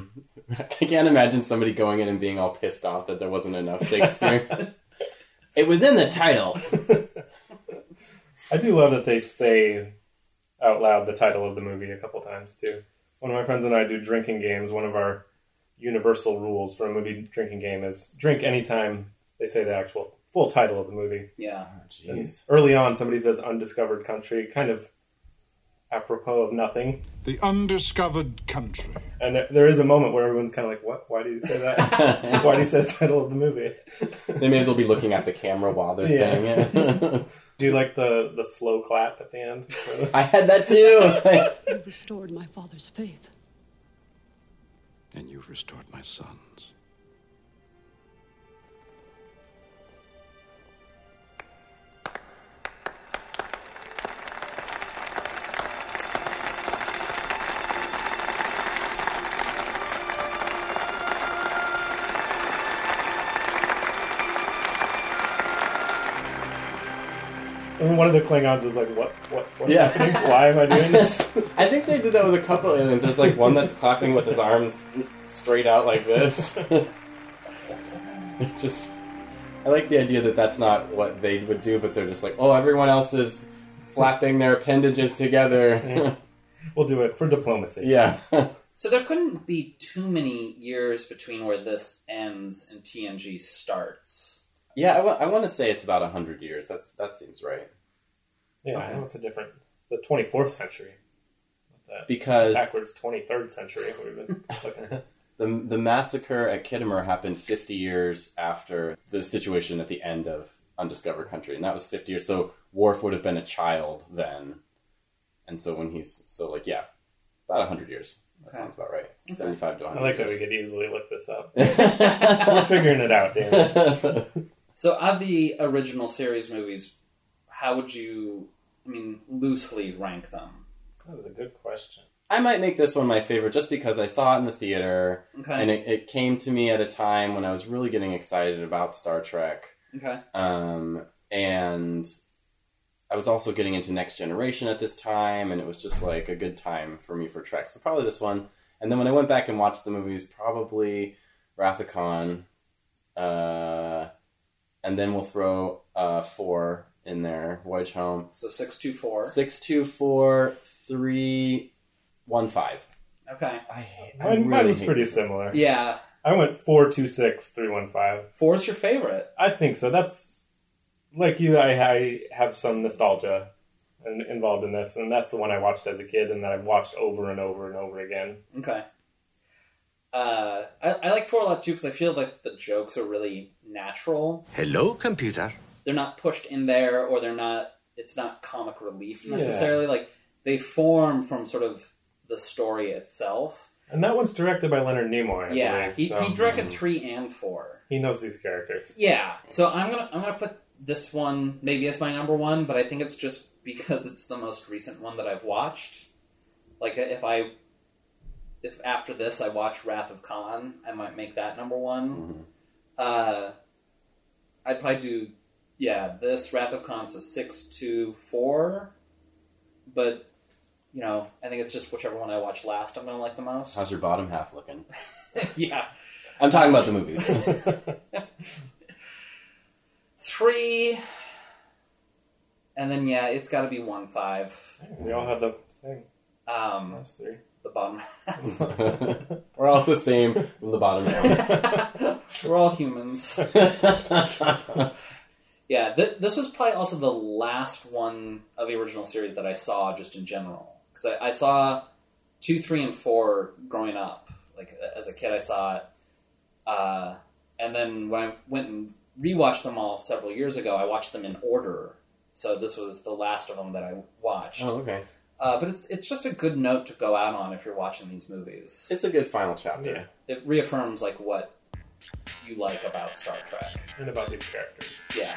I can't imagine somebody going in and being all pissed off that there wasn't enough Shakespeare. it was in the title. I do love that they say out loud the title of the movie a couple times too. One of my friends and I do drinking games. One of our universal rules for a movie drinking game is drink anytime they say the actual full title of the movie. Yeah. And Jeez. early on, somebody says "undiscovered country," kind of apropos of nothing. The undiscovered country. And there- there is a moment where everyone's kind of like, "What? Why do you say that? Why do you say the title of the movie?" They may as well be looking at the camera while they're Yeah. saying it. Do you like the the slow clap at the end? I had that too. You've restored my father's faith. And you've restored my sons. One of the Klingons is like, "What? What? What's Yeah. happening? Why am I doing this?" I think they did that with a couple aliens. There's like one that's clapping with his arms straight out like this. It's just, I like the idea that that's not what they would do, but they're just like, oh, everyone else is flapping their appendages together. Mm-hmm. we'll do it for diplomacy. yeah. So there couldn't be too many years between where this ends and TNG starts. Yeah, I want to say it's about 100 years. That's That seems right. Yeah, I Okay. know it's a different. It's the 24th century. That Because- backwards 23rd century we've been looking at. The, the massacre at Khitomer happened 50 years after the situation at the end of Undiscovered Country, and that was 50 years. So Worf would have been a child then, and so when he's so like yeah, about 100 years. That Okay. sounds about right. Okay. 75 to I 100. like that we could easily look this up. We're figuring it out, Dan. So of the original series movies, how would you, I mean, loosely rank them? That was a good question. I might make this one my favorite just because I saw it in the theater, Okay. and it, it came to me at a time when I was really getting excited about Star Trek. Okay. Um, and I was also getting into Next Generation at this time, and it was just like a good time for me for Trek. So probably this one. And then when I went back and watched the movies, probably Wrath of Khan. Uh, and then we'll throw uh, four in there, Voyage Home. So six two four. Six two four three one five. Okay. I hate. I Mine, mine really was hate pretty similar. Yeah. I went four two six three one five. Four is your favorite. I think so. That's like you. I, I have some nostalgia in, involved in this, and that's the one I watched as a kid, and that I've watched over and over and over again. Okay. Uh, I, I like four a lot too because I feel like the jokes are really natural. Hello, computer. They're not pushed in there, or they're not. It's not comic relief Yeah. necessarily. Like they form from sort of the story itself. And that one's directed by Leonard Nimoy. I yeah, believe, he, so he directed three and four. he knows these characters. Yeah, so I'm gonna I'm gonna put this one maybe as my number one, but I think it's just because it's the most recent one that I've watched. Like if I if after this I watch Wrath of Khan, I might make that number one. Uh, I'd probably do yeah this Wrath of Khan so six to four, but you know I think it's just whichever one I watch last I'm gonna like the most. How's your bottom half looking? yeah. I'm talking about the movies. Three, and then yeah, it's got to be one five. We all have the thing. Um, Last three. the bottom. Half. We're all the same from the bottom down. We're all humans. Yeah, th- this was probably also the last one of the original series that I saw just in general because I-, I saw two, three, and four growing up. Like as a kid, I saw it, uh, and then when I went and rewatched them all several years ago, I watched them in order. So this was the last of them that I watched. Oh, okay. Uh, but it's it's just a good note to go out on if you're watching these movies. It's a good final chapter. It reaffirms like what you like about Star Trek. And about these characters. Yeah.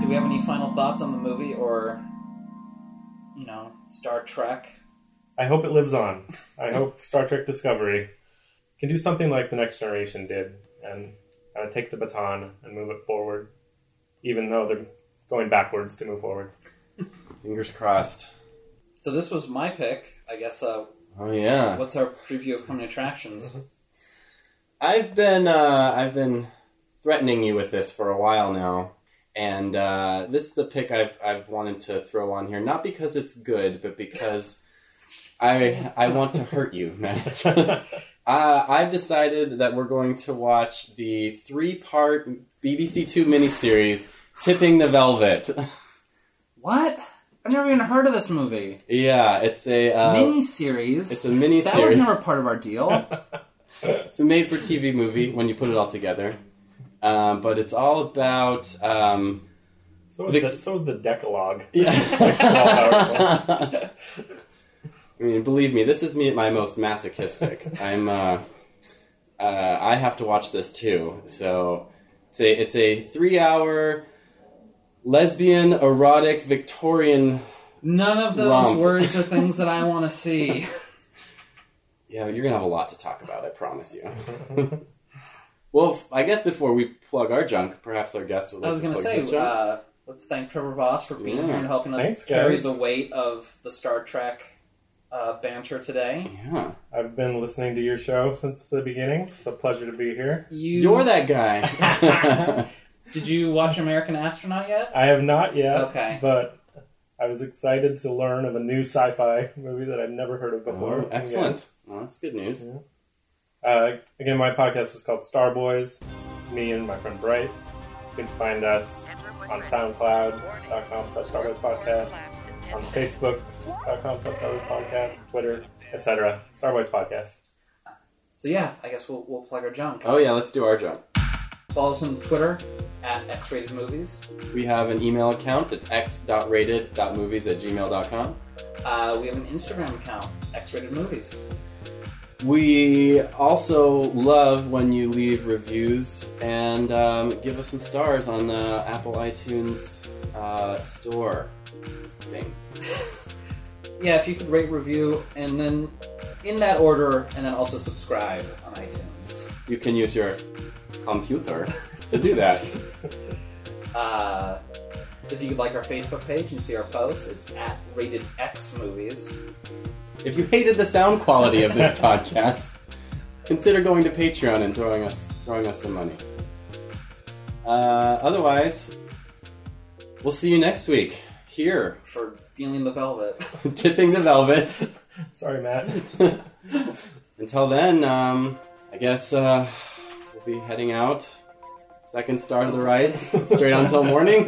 Do we have any final thoughts on the movie or, you know, Star Trek? I hope it lives on. I hope Star Trek Discovery can do something like the Next Generation did and kind of take the baton and move it forward, even though they're going backwards to move forward. Fingers crossed. So this was my pick. I guess. Uh, Oh yeah. what's our preview of coming attractions? I've been uh, I've been threatening you with this for a while now, and uh, this is a pick I've I've wanted to throw on here, not because it's good, but because I I want to hurt you, Matt. uh, I've decided that we're going to watch the three part BBC Two miniseries, "Tipping the Velvet." What? I've never even heard of this movie. yeah, it's a uh, mini series. It's a mini That was never part of our deal. It's a made for TV movie when you put it all together. Um, but it's all about. Um, So is, The- the, so is the Decalogue. yeah. all-powerful. I mean, believe me, this is me at my most masochistic. I'm. Uh, uh, I have to watch this too. So it's a it's a three hour lesbian erotic Victorian. None of those Romp. words are things that I want to see. Yeah, you're gonna have a lot to talk about. I promise you. well, I guess before we plug our junk, perhaps our guest will. like I was going to plug say, uh, let's thank Trevor Voss for being Yeah. here and helping us Thanks, carry guys. the weight of the Star Trek uh, banter today. yeah, I've been listening to your show since the beginning. It's a pleasure to be here. You you're that guy. Did you watch American Astronaut yet? I have not yet, Okay. but I was excited to learn of a new sci-fi movie that I'd never heard of before. Oh, excellent. Well, that's good news. Uh, again, my podcast is called Star Boys. It's me and my friend Bryce. You can find us on SoundCloud.com slash Star Boys Podcast, on Facebook.com slash Star Boys Podcast, Twitter, etc. Star Wars Podcast. So yeah, I guess we'll, we'll plug our junk. Oh yeah, let's do our junk. Follow us on Twitter at X-Rated Movies. We have an email account. It's x.rated.movies at gmail.com. Uh, we have an Instagram account, X-Rated Movies. We also love when you leave reviews and um, give us some stars on the Apple iTunes uh, store thing. Yeah, if you could rate, review, and then in that order, and then also subscribe on iTunes. You can use your computer to do that. Uh, if you could like our Facebook page and see our posts, it's at Rated X Movies. If you hated the sound quality of this podcast, consider going to Patreon and throwing us throwing us some money. Uh, otherwise, we'll see you next week here, for feeling the velvet. tipping the velvet. Sorry, Matt. Until then, um, I guess uh, we'll be heading out. Second star to the right, straight until morning.